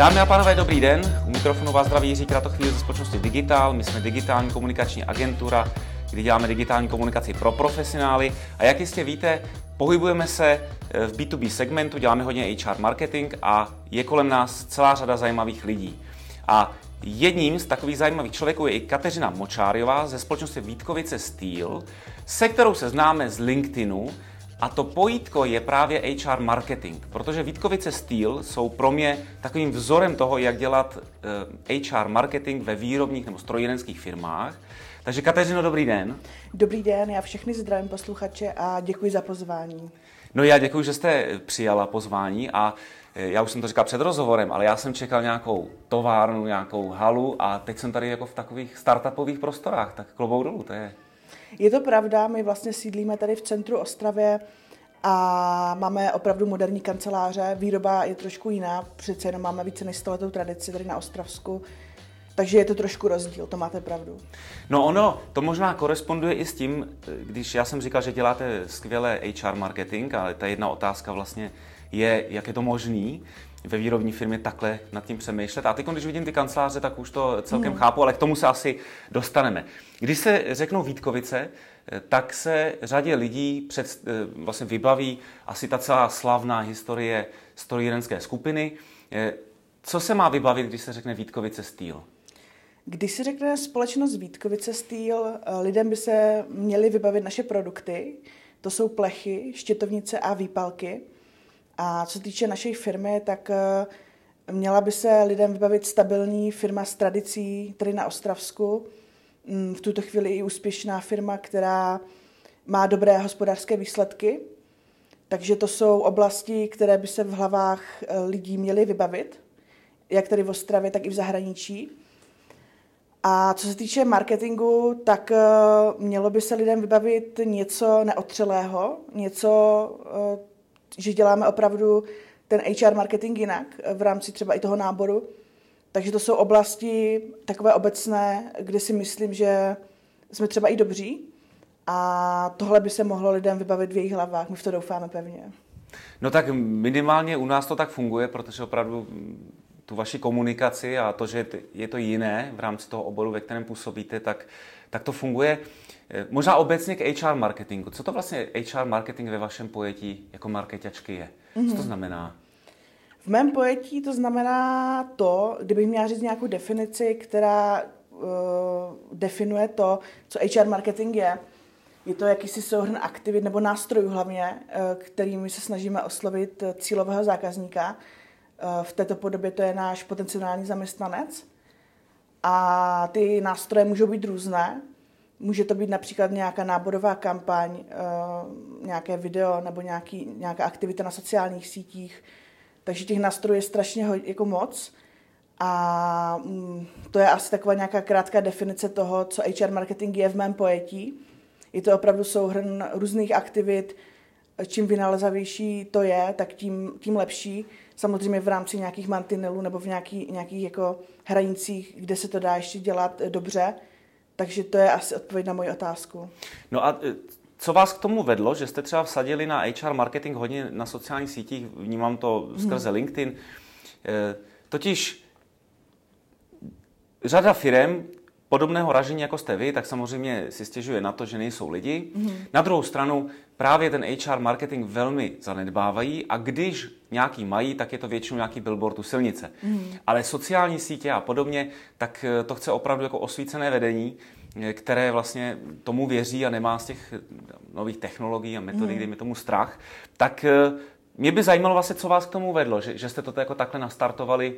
Dámy a pánové, dobrý den. U mikrofonu vás zdraví Jiří Kratochvíl ze společnosti Digital. My jsme digitální komunikační agentura, kdy děláme digitální komunikaci pro profesionály. A jak jistě víte, pohybujeme se v B2B segmentu, děláme hodně HR marketing a je kolem nás celá řada zajímavých lidí. A jedním z takových zajímavých člověků je i Kateřina Močáriová ze společnosti Vítkovice Steel, se kterou se známe z LinkedInu, a to pojítko je právě HR marketing, protože Vítkovice Steel jsou pro mě takovým vzorem toho, jak dělat HR eh, marketing ve výrobních nebo strojírenských firmách. Takže Kateřino, dobrý den. Dobrý den, já všechny zdravím posluchače a děkuji za pozvání. No já děkuji, že jste přijala pozvání a eh, já už jsem to říkal před rozhovorem, ale já jsem čekal nějakou továrnu, nějakou halu a teď jsem tady jako v takových startupových prostorách, tak klobou dolů, to je je to pravda, my vlastně sídlíme tady v centru Ostravě a máme opravdu moderní kanceláře. Výroba je trošku jiná, přece jenom máme více než 100 letou tradici tady na Ostravsku. Takže je to trošku rozdíl, to máte pravdu. No ono, to možná koresponduje i s tím, když já jsem říkal, že děláte skvěle HR marketing, ale ta jedna otázka vlastně je, jak je to možný ve výrobní firmě takhle nad tím přemýšlet. A teď, když vidím ty kanceláře, tak už to celkem hmm. chápu, ale k tomu se asi dostaneme. Když se řeknou Vítkovice, tak se řadě lidí před, eh, vlastně vybaví asi ta celá slavná historie strojírenské skupiny. Eh, co se má vybavit, když se řekne Vítkovice Steel? Když se řekne společnost Vítkovice Steel, eh, lidem by se měly vybavit naše produkty. To jsou plechy, štětovnice a výpalky. A co se týče naší firmy, tak měla by se lidem vybavit stabilní firma s tradicí tady na Ostravsku, Mm, v tuto chvíli i úspěšná firma, která má dobré hospodářské výsledky. Takže to jsou oblasti, které by se v hlavách eh, lidí měly vybavit, jak tady v Ostravě, tak i v zahraničí. A co se týče marketingu, tak eh, mělo by se lidem vybavit něco neotřelého, něco, eh, že děláme opravdu ten HR marketing jinak v rámci třeba i toho náboru, takže to jsou oblasti takové obecné, kde si myslím, že jsme třeba i dobří a tohle by se mohlo lidem vybavit v jejich hlavách. My v to doufáme pevně. No tak minimálně u nás to tak funguje, protože opravdu tu vaši komunikaci a to, že je to jiné v rámci toho oboru, ve kterém působíte, tak, tak to funguje. Možná obecně k HR marketingu. Co to vlastně HR marketing ve vašem pojetí jako marketačky je? Co to mhm. znamená? V mém pojetí to znamená to, kdybych měla říct nějakou definici, která uh, definuje to, co HR marketing je. Je to jakýsi souhrn aktivit nebo nástrojů hlavně, uh, kterými se snažíme oslovit cílového zákazníka. Uh, v této podobě to je náš potenciální zaměstnanec. A ty nástroje můžou být různé. Může to být například nějaká náborová kampaň, nějaké video nebo nějaký, nějaká aktivita na sociálních sítích, takže těch nástrojů je strašně jako moc. A mm, to je asi taková nějaká krátká definice toho, co HR marketing je v mém pojetí. Je to opravdu souhrn různých aktivit, čím vynalezavější to je, tak tím, tím lepší. Samozřejmě v rámci nějakých mantinelů nebo v nějaký, nějakých jako hranicích, kde se to dá ještě dělat dobře. Takže to je asi odpověď na moji otázku. No a e, co vás k tomu vedlo, že jste třeba vsadili na HR marketing hodně na sociálních sítích, vnímám to skrze hmm. LinkedIn, eh, totiž řada firm podobného ražení, jako jste vy, tak samozřejmě si stěžuje na to, že nejsou lidi. Mm. Na druhou stranu právě ten HR marketing velmi zanedbávají a když nějaký mají, tak je to většinou nějaký billboard u silnice. Mm. Ale sociální sítě a podobně, tak eh, to chce opravdu jako osvícené vedení, které vlastně tomu věří a nemá z těch nových technologií a metodik, hmm. dejme tomu strach, tak eh, mě by zajímalo vlastně, co vás k tomu vedlo, že, že jste to jako takhle nastartovali,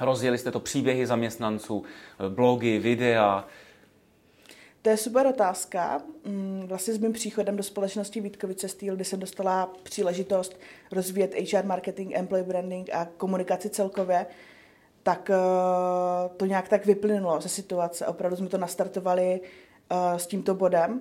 rozjeli jste to příběhy zaměstnanců, eh, blogy, videa. To je super otázka. Mm, vlastně s mým příchodem do společnosti Vítkovice Steel, kdy jsem dostala příležitost rozvíjet HR marketing, employee branding a komunikaci celkově, tak uh, to nějak tak vyplynulo ze situace. Opravdu jsme to nastartovali uh, s tímto bodem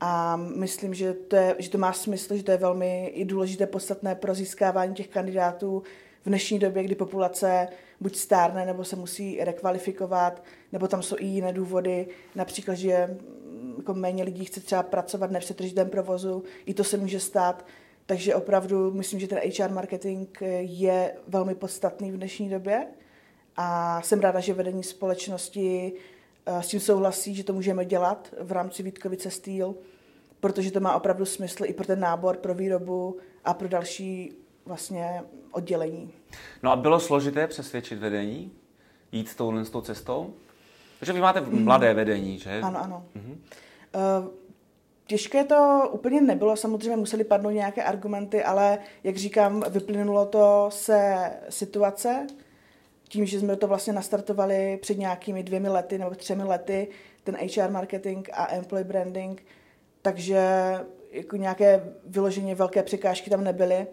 a myslím, že to, je, že to má smysl, že to je velmi i důležité, podstatné pro získávání těch kandidátů v dnešní době, kdy populace buď stárne, nebo se musí rekvalifikovat, nebo tam jsou i jiné důvody, například, že mm, jako méně lidí chce třeba pracovat v přetržitém provozu, i to se může stát, Takže opravdu myslím, že ten HR marketing je velmi podstatný v dnešní době. A jsem ráda, že vedení společnosti eh, s tím souhlasí, že to můžeme dělat v rámci Vítkovice Steel, protože to má opravdu smysl i pro ten nábor, pro výrobu a pro další vlastně oddělení. No a bylo složité přesvědčit vedení jít s tou, s tou cestou? Protože vy máte mm. mladé vedení, že? Ano, ano. Mm-hmm. Uh, Těžké to úplně nebylo, samozřejmě museli padnout nějaké argumenty, ale jak říkám, vyplynulo to se situace, tím, že jsme to vlastně nastartovali před nějakými dvěmi lety nebo třemi lety, ten HR marketing a employee branding, takže jako nějaké vyloženě velké překážky tam nebyly.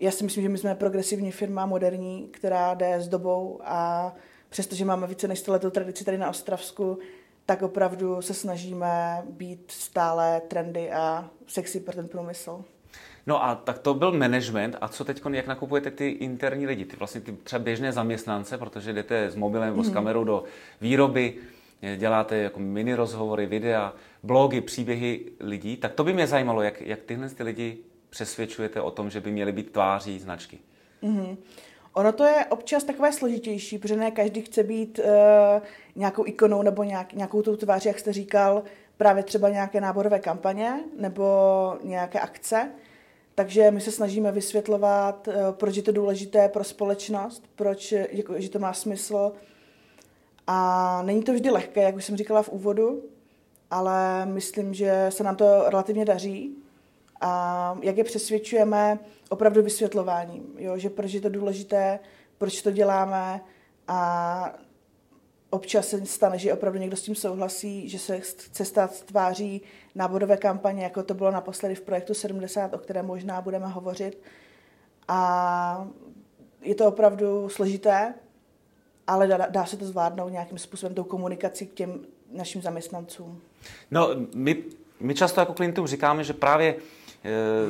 Já si myslím, že my jsme progresivní firma, moderní, která jde s dobou a přestože máme více než 100 letou tradici tady na Ostravsku, tak opravdu se snažíme být stále trendy a sexy pro ten průmysl. No a tak to byl management. A co teď, jak nakupujete ty interní lidi? Ty vlastně ty třeba běžné zaměstnance, protože jdete s mobilem nebo mm. s mhm. kamerou do výroby, děláte jako mini rozhovory, videa, blogy, příběhy lidí. Tak to by mě zajímalo, jak, jak tyhle ty lidi přesvědčujete o tom, že by měly být tváří značky. Mm-hmm. Ono to je občas takové složitější, protože ne každý chce být uh, nějakou ikonou nebo nějak, nějakou tou tváří, jak jste říkal, právě třeba nějaké náborové kampaně nebo nějaké akce. Takže my se snažíme vysvětlovat, uh, proč je to důležité pro společnost, proč jako, že to má smysl. A není to vždy lehké, jak už jsem říkala v úvodu, ale myslím, že se nám to relativně daří. A jak je přesvědčujeme opravdu vysvětlováním, jo? že proč je to důležité, proč to děláme a občas se stane, že opravdu někdo s tím souhlasí, že se chce stát tváří náborové kampaně, jako to bylo naposledy v projektu 70, o kterém možná budeme hovořit. A je to opravdu složité, ale dá, dá se to zvládnout nějakým způsobem tou komunikací k těm našim zaměstnancům. No, my, my často jako klientům říkáme, že právě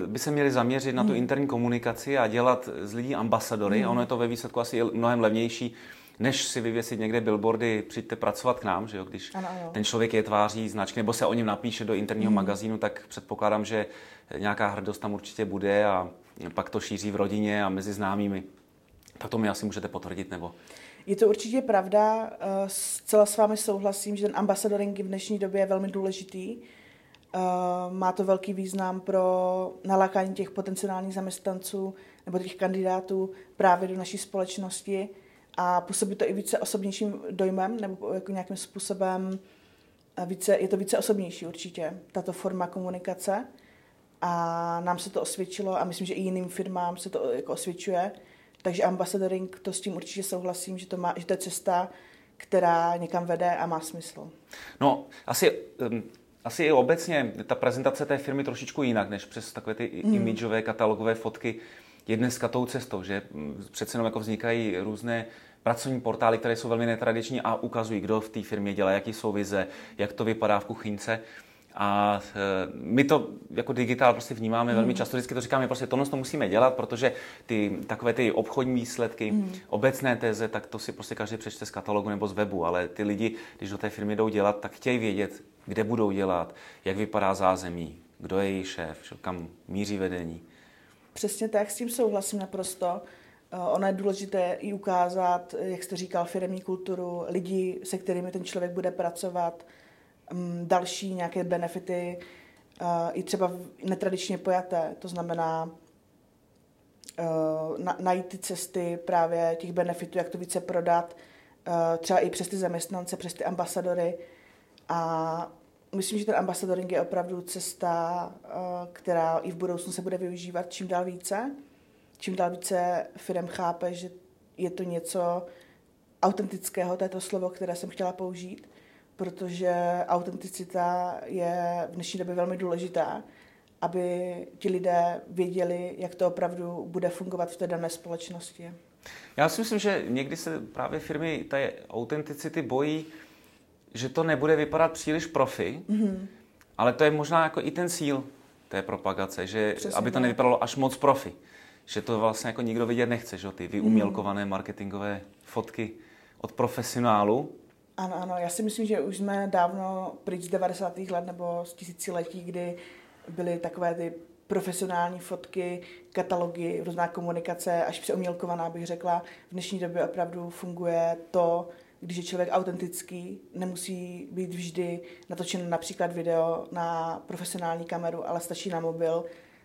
by se měli zaměřit na tu hmm. interní komunikaci a dělat z lidí ambasadory. Hmm. Ono je to ve výsledku asi mnohem levnější, než si vyvěsit někde billboardy, přijďte pracovat k nám, že jo? když ano, ano. ten člověk je tváří značky, nebo se o něm napíše do interního hmm. magazínu, tak předpokládám, že nějaká hrdost tam určitě bude a pak to šíří v rodině a mezi známými. Tak to mi asi můžete potvrdit, nebo? Je to určitě pravda, eh, zcela s vámi souhlasím, že ten ambasadoring v dnešní době je velmi důležitý Eh, má to velký význam pro nalákání těch potenciálních zaměstnanců nebo těch kandidátů právě do naší společnosti a působí to i více osobnějším dojmem nebo jako nějakým způsobem eh, více, je to více osobnější určitě, tato forma komunikace a nám se to osvědčilo a myslím, že i jiným firmám se to jako osvědčuje. Takže ambasadoring, to s tím určitě souhlasím, že to, má, že to je cesta, která někam vede a má smysl. No, asi asi i obecně ta prezentace té firmy trošičku jinak, než přes takové ty hmm. imidžové katalogové fotky je dneska tou cestou, že přece jenom jako vznikají různé pracovní portály, které jsou velmi netradiční a ukazují, kdo v té firmě dělá, jaký jsou vize, jak to vypadá v kuchynce. A e, my to jako digitál prostě vnímáme mm. velmi často, vždycky to říkáme, prostě tohle to musíme dělat, protože ty takové ty obchodní výsledky, mm. obecné téze, tak to si prostě každý přečte z katalogu nebo z webu, ale ty lidi, když do té firmy jdou dělat, tak chtějí vědět, kde budou dělat, jak vypadá zázemí, kdo je její šéf, kam míří vedení. Přesně tak, s tím souhlasím naprosto. Eh, ono je důležité i ukázat, jak jste říkal, firmní kulturu, lidi, se kterými ten člověk bude pracovat, mm, další nějaké benefity, eh, i třeba netradičně pojaté, to znamená eh, najít ty cesty právě těch benefitů, jak to více prodat, třeba i přes ty zaměstnance, přes ty ambasadory, a myslím, že ten ambasadoring je opravdu cesta, eh, která i v budoucnu se bude využívat čím dál více. Čím dál více firm chápe, že je to něco autentického, to je to slovo, které jsem chtěla použít, protože autenticita je v dnešní době velmi důležitá, aby ti lidé věděli, jak to opravdu bude fungovat v té dané společnosti. Já si myslím, že někdy se právě firmy té autenticity bojí, že to nebude vypadat příliš profi, mm-hmm. ale to je možná jako i ten cíl té propagace, že Přesně aby to nevypadalo až moc profi. Že to vlastně jako nikdo vidět nechce, že ty vyumělkované mm. marketingové fotky od profesionálu. Ano, ano, já si myslím, že už jsme dávno pryč z 90. let nebo z tisíciletí, kdy byly takové ty profesionální fotky, katalogy, různá komunikace, až přeumělkovaná bych řekla. V dnešní době opravdu funguje to, když je člověk autentický, nemusí být vždy natočen například video na profesionální kameru, ale stačí na mobil,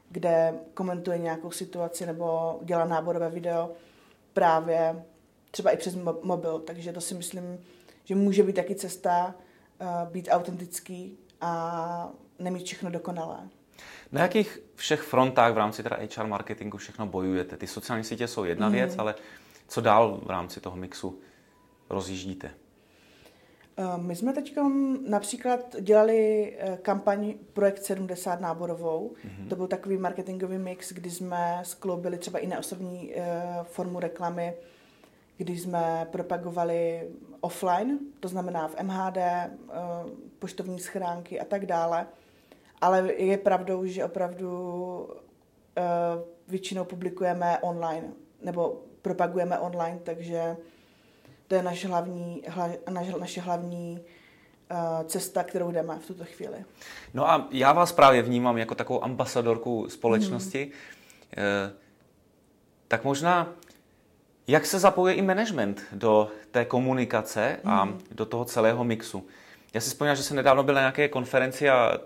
kde komentuje nějakou situaci nebo dělá náborové video právě třeba i přes mobil. Takže to si myslím, že může být taky cesta uh, být autentický a nemít všechno dokonalé. Na jakých všech frontách v rámci teda HR marketingu všechno bojujete? Ty sociální sítě jsou jedna mm. věc, ale co dál v rámci toho mixu rozjíždíte? Eh, my jsme teď například dělali eh, kampaň Projekt 70 náborovou. Mm-hmm. To byl takový marketingový mix, kdy jsme skloubili třeba i neosobní formu reklamy, kdy jsme propagovali offline, to znamená v MHD, poštovní schránky a tak dále. Ale je pravdou, že opravdu většinou publikujeme online, nebo propagujeme online, takže to je naše hlavní, hla, naše, naše hlavní uh, cesta, kterou jdeme v tuto chvíli. No a já vás právě vnímám jako takovou ambasadorku společnosti. Hmm. Uh, tak možná, jak se zapojuje i management do té komunikace a hmm. do toho celého mixu? Já si vzpomínám, že jsem nedávno byl na nějaké konferenci a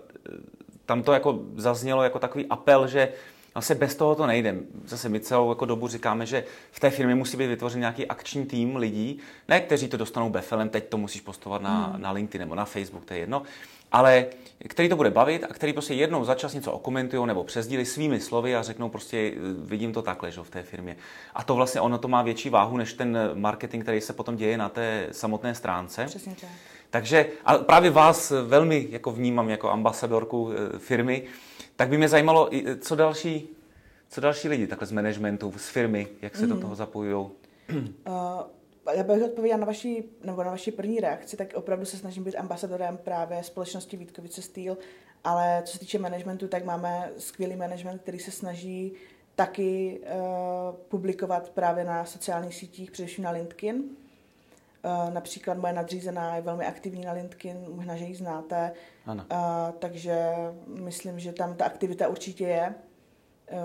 tam to jako zaznělo jako takový apel, že Vlastně bez toho to nejde. Zase my celou jako dobu říkáme, že v té firmě musí být vytvořen nějaký akční tým lidí, ne kteří to dostanou befelem, teď to musíš postovat na, hmm. na LinkedIn nebo na Facebook, to je jedno, ale který to bude bavit a který prostě jednou za čas něco okomentují nebo přesdílí svými slovy a řeknou prostě vidím to takhle, že v té firmě. A to vlastně ono to má větší váhu než ten marketing, který se potom děje na té samotné stránce. Přesně tak. Takže a právě vás velmi jako vnímám jako ambasadorku eh, firmy, tak by mě zajímalo, eh, co další, co další lidi takhle z managementu, z firmy, jak se mm. do mhm. toho zapojují? Uh, já bych odpověděla na vaši, nebo na vaši první reakci, tak opravdu se snažím být ambasadorem právě společnosti Vítkovice Steel, ale co se týče managementu, tak máme skvělý management, který se snaží taky uh, publikovat právě na sociálních sítích, především na LinkedIn. Uh, například moje nadřízená je velmi aktivní na LinkedIn, možná, že ji znáte. Ano. Uh, takže myslím, že tam ta aktivita určitě je. Uh,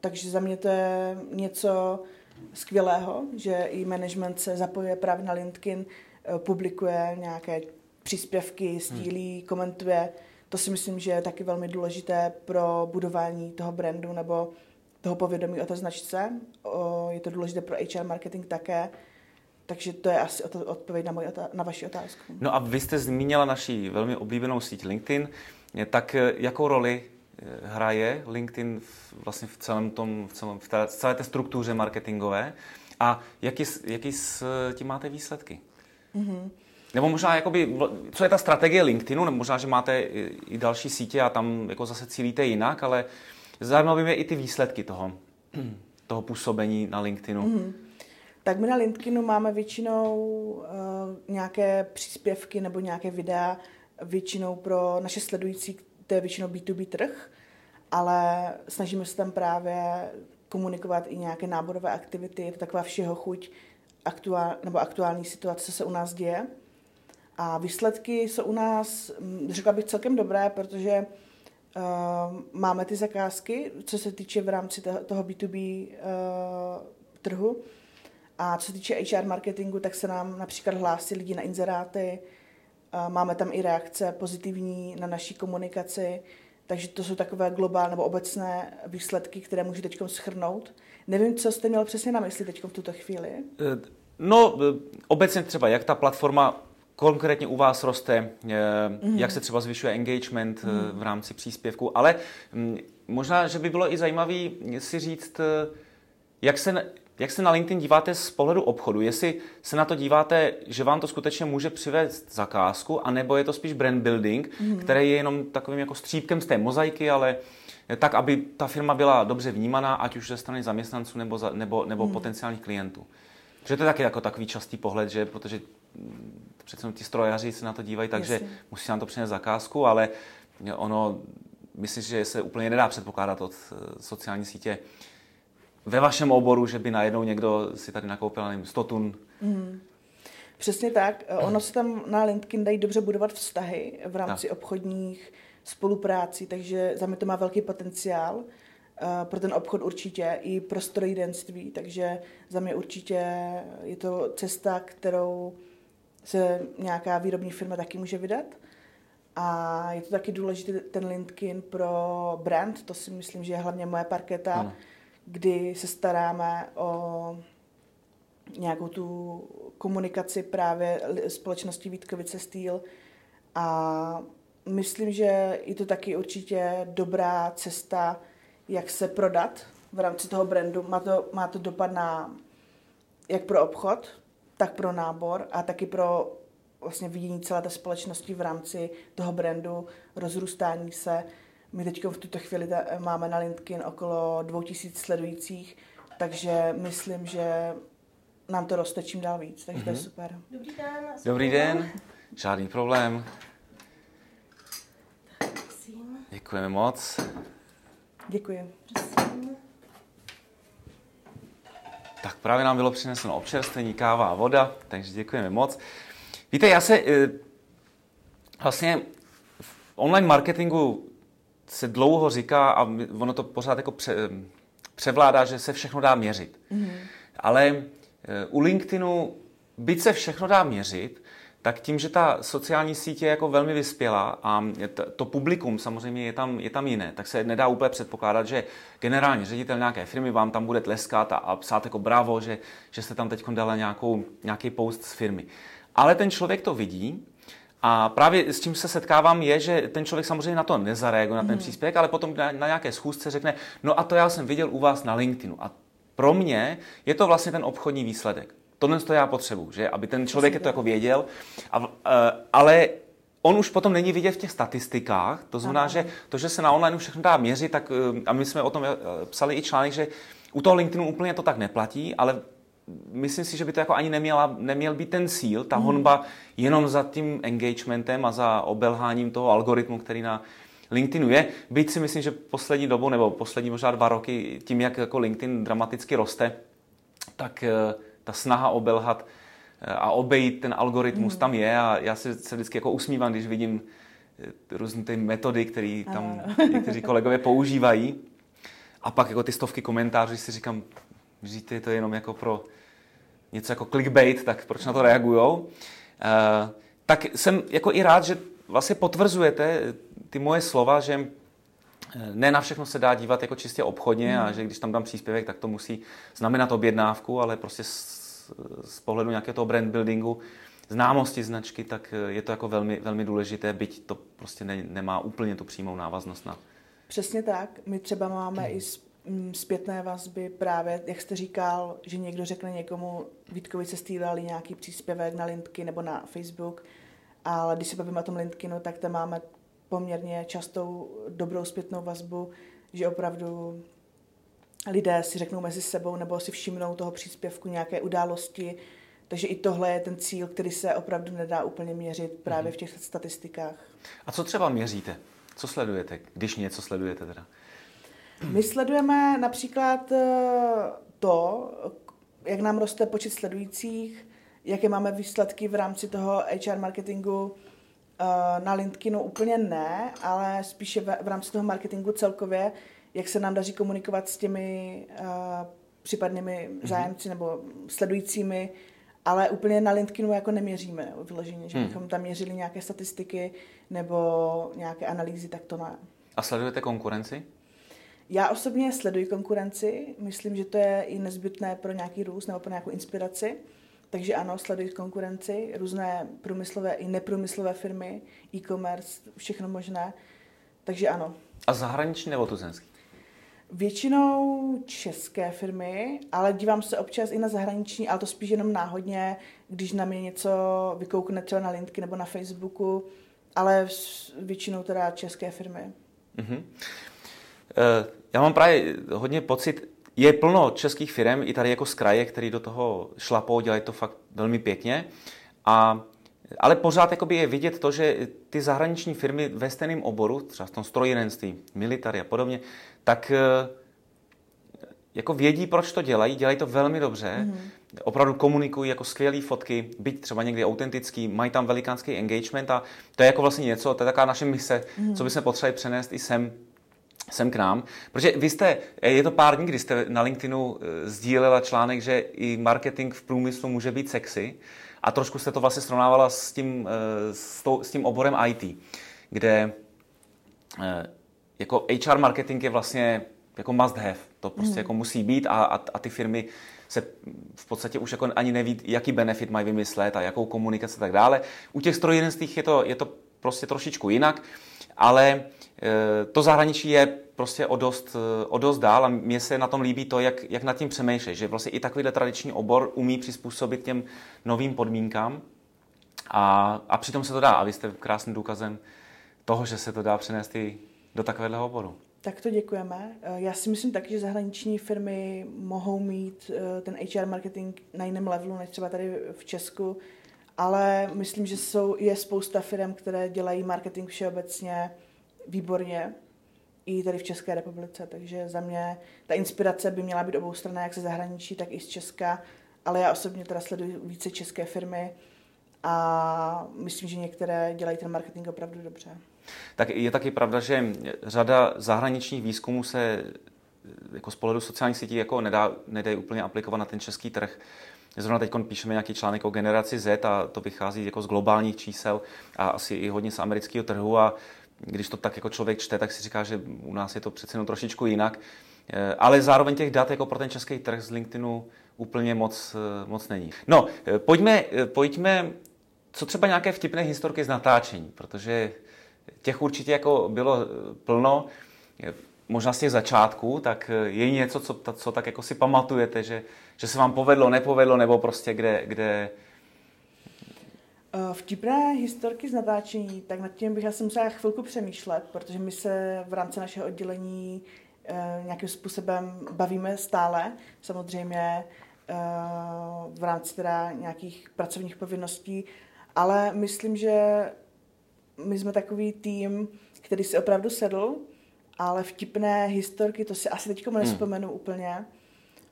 takže za mě to je něco skvělého, že i management se zapojuje právě na LinkedIn, publikuje nějaké příspěvky, sdílí, hmm. komentuje. To si myslím, že je taky velmi důležité pro budování toho brandu nebo toho povědomí o té značce. Je to důležité pro HR marketing také. Takže to je asi odpověď na, moji, na vaši otázku. No a vy jste zmínila naší velmi oblíbenou síť LinkedIn. Tak eh, jakou roli eh, hraje LinkedIn v, vlastně v celém tom, v, celém, v té, celé té struktuře marketingové a jaký, jaký s tím máte výsledky? Mm-hmm. Nebo možná, jakoby, co je ta strategie LinkedInu, nebo možná, že máte i, i další sítě a tam jako zase cílíte jinak, ale zajímavé mě i ty výsledky toho, toho působení na LinkedInu. Mm-hmm tak my na LinkedInu máme většinou uh, nějaké příspěvky nebo nějaké videa většinou pro naše sledující, to je většinou B2B trh, ale snažíme se tam právě komunikovat i nějaké náborové aktivity, to taková všeho chuť aktuál, nebo aktuální situace, se u nás děje. A výsledky jsou u nás, hm, řekla bych, celkem dobré, protože uh, máme ty zakázky, co se týče v rámci toho, toho B2B uh, eh, trhu, a co se týče HR marketingu, tak se nám například hlásí lidi na inzeráty, máme tam i reakce pozitivní na naší komunikaci, takže to jsou takové globální nebo obecné výsledky, které můžu teď schrnout. Nevím, co jste měl přesně na mysli teď v tuto chvíli. Eh, no, eh, obecně třeba, jak ta platforma konkrétně u vás roste, mm-hmm. jak se třeba zvyšuje engagement mm-hmm. v rámci příspěvku, ale mm, možná, že by bylo i zajímavé si říct, jak se jak se na LinkedIn díváte z pohledu obchodu? Jestli se na to díváte, že vám to skutečně může přivést zakázku, anebo je to spíš brand building, mm. který je jenom takovým jako střípkem z té mozaiky, ale tak, aby ta firma byla dobře vnímaná, ať už ze strany zaměstnanců nebo, za, nebo, nebo mm. potenciálních klientů. Že to je taky jako takový častý pohled, že protože přece ti strojaři se na to dívají, takže musí nám to přinést zakázku, ale ono, myslím, že se úplně nedá předpokládat od eh, sociální sítě, ve vašem oboru, že by najednou někdo si tady nakoupil nevím, 100 tun? Mm. Přesně tak. Ono se tam na LinkedIn dají dobře budovat vztahy v rámci no. obchodních spolupráci, takže za mě to má velký potenciál uh, pro ten obchod určitě i pro strojírenství, takže za mě určitě je to cesta, kterou se nějaká výrobní firma taky může vydat. A je to taky důležitý ten LinkedIn pro brand, to si myslím, že je hlavně moje parketa, ano. Kdy se staráme o nějakou tu komunikaci právě společnosti Vítkovice Steel a myslím, že je to taky určitě dobrá cesta, jak se prodat v rámci toho brandu. Má to, má to dopad na jak pro obchod, tak pro nábor a taky pro vlastně vidění celé té společnosti v rámci toho brandu, rozrůstání se. My teď v tuto chvíli máme na LinkedIn okolo 2000 sledujících, takže myslím, že nám to roste čím dál víc, takže mm-hmm. to je mhm. super. Dobrý den. Dobrý den, žádný problém. Děkujeme moc. Děkuji. Prosím. Tak právě nám bylo přineseno občerstvení, káva a voda, takže děkujeme moc. Víte, já se eh, vlastně v online marketingu se dlouho říká a ono to pořád jako pře, převládá, že se všechno dá měřit. Mm-hmm. Ale eh, u LinkedInu, byť se všechno dá měřit, tak tím, že ta sociální síť je jako velmi vyspělá a to publikum samozřejmě je tam, je tam jiné, tak se nedá úplně předpokládat, že generální ředitel nějaké firmy vám tam bude tleskat a, a psát jako bravo, že, že jste tam teď dala nějakou, nějaký post z firmy. Ale ten člověk to vidí a právě s čím se setkávám je, že ten člověk samozřejmě na to nezareaguje, na ten mm. příspěvek, ale potom na, na nějaké schůzce řekne, no a to já jsem viděl u vás na LinkedInu. A pro mě je to vlastně ten obchodní výsledek. Tohle to já potřebuji, že? aby ten člověk to jako věděl, a, uh, ale on už potom není vidět v těch statistikách, to znamená, Aha. že to, že se na online všechno dá měřit, tak, uh, a my jsme o tom uh, psali i článek, že u toho LinkedInu úplně to tak neplatí, ale myslím si, že by to jako ani neměla, neměl být ten cíl, ta hmm. honba jenom za tím engagementem a za obelháním toho algoritmu, který na LinkedInu je. Byť si myslím, že poslední dobu, nebo poslední možná dva roky, tím, jak jako LinkedIn dramaticky roste, tak ta snaha obelhat eh, a obejít ten algoritmus mm. tam je a já se, se vždycky jako usmívám, když vidím eh, různé ty metody, které tam někteří kolegové používají. A pak jako ty stovky komentářů, si říkám, že je to jenom jako pro něco jako clickbait, tak proč na to reagujou? Uh, tak jsem jako i rád, že vlastně potvrzujete ty moje slova, že ne na všechno se dá dívat jako čistě obchodně a že když tam dám příspěvek, tak to musí znamenat objednávku, ale prostě z, z pohledu nějakého toho brand buildingu, známosti značky, tak je to jako velmi, velmi důležité, byť to prostě ne, nemá úplně tu přímou návaznost na... Přesně tak. My třeba máme mm. i mm, zpětné vazby právě, jak jste říkal, že někdo řekne někomu, Vítkovi se stýlali nějaký příspěvek na Lintky nebo na Facebook, ale když se bavíme o tom Lintkinu, tak tam máme poměrně častou dobrou zpětnou vazbu, že opravdu lidé si řeknou mezi sebou nebo si všimnou toho příspěvku nějaké události. Takže i tohle je ten cíl, který se opravdu nedá úplně měřit právě mhm. v těch statistikách. A co třeba měříte? Co sledujete, když něco sledujete teda? My sledujeme například eh, to, jak nám roste počet sledujících, jaké máme výsledky v rámci toho HR marketingu, Eh, na LinkedInu úplně ne, ale spíše v, rámci toho marketingu celkově, jak se nám daří komunikovat s těmi uh, případnými mm-hmm. zájemci nebo sledujícími, ale úplně na LinkedInu jako neměříme vyloženě, že hmm. bychom tam měřili nějaké statistiky nebo nějaké analýzy, tak to ne. A sledujete konkurenci? Já osobně sleduji konkurenci, myslím, že to je i nezbytné pro nějaký růst nebo pro nějakou inspiraci. Takže ano, sledují konkurenci, různé průmyslové i neprůmyslové firmy, e-commerce, všechno možné. Takže ano. A zahraniční nebo tuzemský? Většinou české firmy, ale dívám se občas i na zahraniční, ale to spíš jenom náhodně, když na mě něco vykoukne třeba na Lintky nebo na Facebooku, ale většinou teda české firmy. Mm-hmm. Já mám právě hodně pocit, je plno českých firm, i tady jako z kraje, který do toho šlapou, dělají to fakt velmi pěkně. A, ale pořád jakoby je vidět to, že ty zahraniční firmy ve stejném oboru, třeba v tom strojírenství, military a podobně, tak eh, jako vědí, proč to dělají, dělají to velmi dobře. Mm-hmm. opravdu komunikují jako skvělé fotky, byť třeba někdy autentický, mají tam velikánský engagement a to je jako vlastně něco, to je taková naše mise, mm. co bychom potřebovali přenést i sem sem k nám, protože vy jste, je to pár dní, kdy jste na LinkedInu eh, sdílela článek, že i marketing v průmyslu může být sexy a trošku jste to vlastně srovnávala s tím, eh, s, to, s tím oborem IT, kde eh, jako HR marketing je vlastně jako must have, to prostě mm. jako musí být a, a, a ty firmy se v podstatě už jako ani neví, jaký benefit mají vymyslet a jakou komunikaci a tak dále. U těch strojírenství je to, je to prostě trošičku jinak, ale Eh, to zahraničí je prostě o dost, eh, o dost dál a mně se na tom líbí to, jak, jak nad tím přemýšlí, že vlastně i takovýhle tradiční obor umí přizpůsobit těm novým podmínkám a, a přitom se to dá. A vy jste krásným důkazem toho, že se to dá přenést i do takového oboru. Tak to děkujeme. Eh, já si myslím taky, že zahraniční firmy mohou mít ten HR marketing na jiném levelu, než třeba tady v Česku, ale myslím, že jsou, je spousta firm, které dělají marketing všeobecně výborně i tady v České republice, takže za mě ta inspirace by měla být oboustranná, jak ze zahraničí, tak i z Česka, ale já osobně teda sleduji více české firmy a myslím, že některé dělají ten marketing opravdu dobře. Tak je taky pravda, že řada zahraničních výzkumů se jako z pohledu sociálních sítí jako nedá, nedá úplně aplikovat na ten český trh. Zrovna teď píšeme nějaký článek o generaci Z a to vychází jako z globálních čísel a asi i hodně z amerického trhu a když to tak jako člověk čte, tak si říká, že u nás je to přece jenom trošičku jinak. Eh, ale zároveň těch dat jako pro ten český trh z LinkedInu úplně moc, eh, moc není. No, eh, pojďme, pojďme, co třeba nějaké vtipné historky z natáčení, protože těch určitě jako bylo plno, možná z těch začátků, tak je něco, co, co tak jako si pamatujete, že, že se vám povedlo, nepovedlo, nebo prostě kde, kde vtipné historky z natáčení, tak nad tím bych jsem musela chvilku přemýšlet, protože my se v rámci našeho oddělení e, nějakým způsobem bavíme stále, samozřejmě e, v rámci teda nějakých pracovních povinností, ale myslím, že my jsme takový tým, který si opravdu sedl, ale vtipné historky, to si asi teď nespomenu hmm. úplně,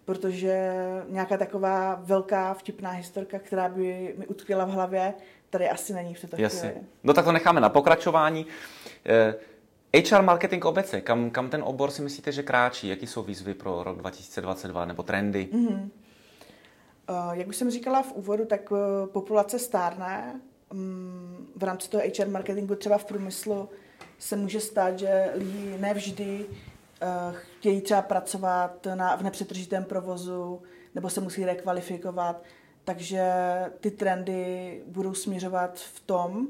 protože nějaká taková velká vtipná historka, která by mi utkvěla v hlavě, tady asi není v této Jasně. chvíli. No tak to necháme na pokračování. Eh, HR marketing obecně, kam, kam ten obor si myslíte, že kráčí? Jaký jsou výzvy pro rok 2022 nebo trendy? Mm-hmm. Jak už jsem říkala v úvodu, tak uh, populace stárne. Um, v rámci toho HR marketingu třeba v průmyslu se může stát, že lidi nevždy chtějí třeba pracovat na, v nepřetržitém provozu nebo se musí rekvalifikovat. Takže ty trendy budou směřovat v tom,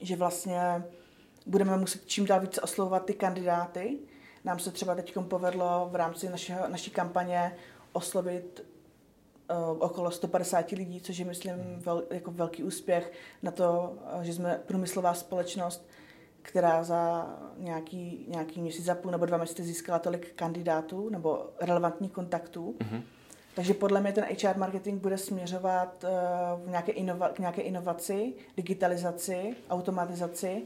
že vlastně budeme muset čím dál více oslovovat ty kandidáty. Nám se třeba teď povedlo v rámci našeho, naší kampaně oslovit uh, okolo 150 lidí, což je, myslím, vel, jako velký úspěch na to, uh, že jsme průmyslová společnost, která za nějaký, nějaký měsíc, za půl nebo dva měsíce získala tolik kandidátů nebo relevantních kontaktů. Mm-hmm. Takže podle mě ten HR marketing bude směřovat uh, v nějaké inova- k nějaké inovaci, digitalizaci, automatizaci.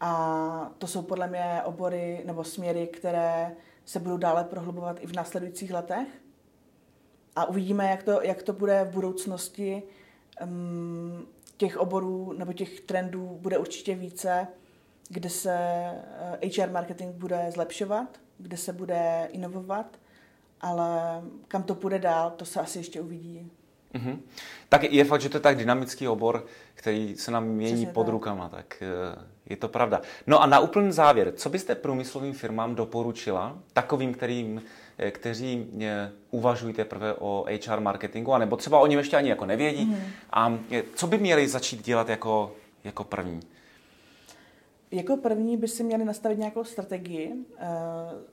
A to jsou podle mě obory nebo směry, které se budou dále prohlubovat i v následujících letech. A uvidíme, jak to, jak to bude v budoucnosti. Um, těch oborů nebo těch trendů bude určitě více, kde se HR eh, marketing bude zlepšovat, kde se bude inovovat ale kam to půjde dál, to se asi ještě uvidí. Mm-hmm. Tak je fakt, že to je tak dynamický obor, který se nám mění Přesně pod tak. rukama, tak eh, je to pravda. No a na úplný závěr, co byste průmyslovým firmám doporučila, takovým, kterým, eh, kteří uvažují teprve o HR marketingu, anebo třeba o něm ještě ani jako nevědí, mm-hmm. a co by měli začít dělat jako, jako první? Jako první by si měli nastavit nějakou strategii uh,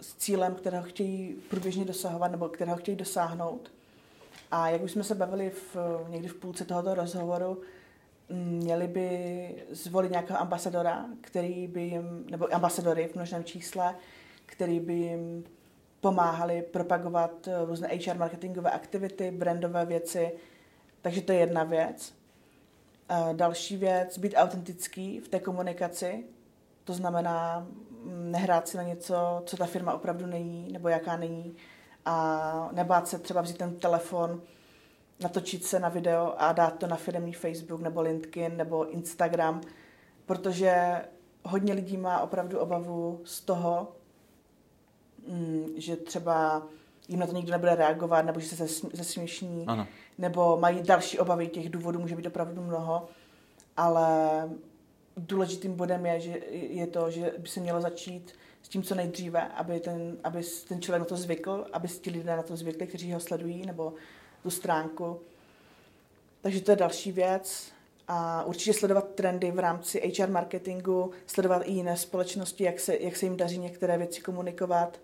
s cílem, kterého chtějí průběžně dosahovat nebo kterého chtějí dosáhnout. A jak už jsme se bavili v, někdy v půlce tohoto rozhovoru, měli by zvolit nějakého ambasadora, který by jim, nebo ambasadory v množném čísle, který by jim pomáhali propagovat eh, různé HR marketingové aktivity, brandové věci. Takže to je jedna věc. Uh, další věc, být autentický v té komunikaci, to znamená mm, nehrát si na něco, co ta firma opravdu není, nebo jaká není, a nebát se třeba vzít ten telefon, natočit se na video a dát to na firmní Facebook nebo LinkedIn nebo Instagram, protože hodně lidí má opravdu obavu z toho, mm, že třeba jim na to nikdo nebude reagovat, nebo že se zesměšní, ano. nebo mají další obavy, těch důvodů může být opravdu mnoho, ale důležitým bodem je, že je to, že by se mělo začít s tím, co nejdříve, aby ten, aby ten člověk na to zvykl, aby ti lidé na to zvykli, kteří ho sledují, nebo tu stránku. Takže to je další věc. A určitě sledovat trendy v rámci HR marketingu, sledovat i jiné společnosti, jak se, jak se jim daří některé věci komunikovat.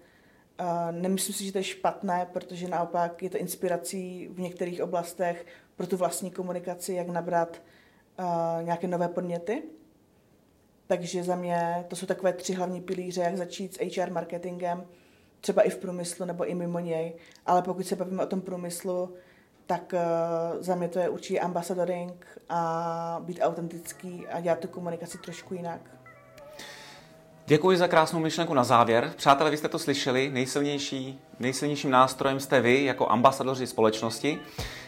Uh, nemyslím si, že to je špatné, protože naopak je to inspirací v některých oblastech pro tu vlastní komunikaci, jak nabrat nějaké nové podněty. Takže za mě to jsou takové tři hlavní pilíře, jak začít s HR marketingem, třeba i v průmyslu nebo i mimo něj. Ale pokud se bavíme o tom průmyslu, tak uh, za mě to je určitě ambasadoring a být autentický a dělat tu komunikaci trošku jinak. Děkuji za krásnou myšlenku na závěr. Přátelé, vy jste to slyšeli, nejsilnější, nejsilnějším nástrojem jste vy jako ambasadoři společnosti.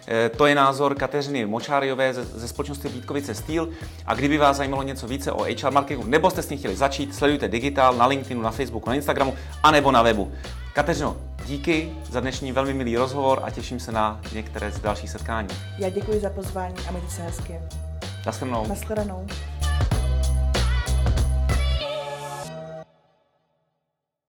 E, to je názor Kateřiny Močáriové ze, ze společnosti Vítkovice Steel. A kdyby vás zajímalo něco více o HR marketingu, nebo jste s tím chtěli začít, sledujte Digital na LinkedInu, na Facebooku, na Instagramu, anebo na webu. Kateřino, díky za dnešní velmi milý rozhovor a těším se na některé z dalších setkání. Já děkuji za pozvání a mějte se hezky. Naschledanou. Naschledanou.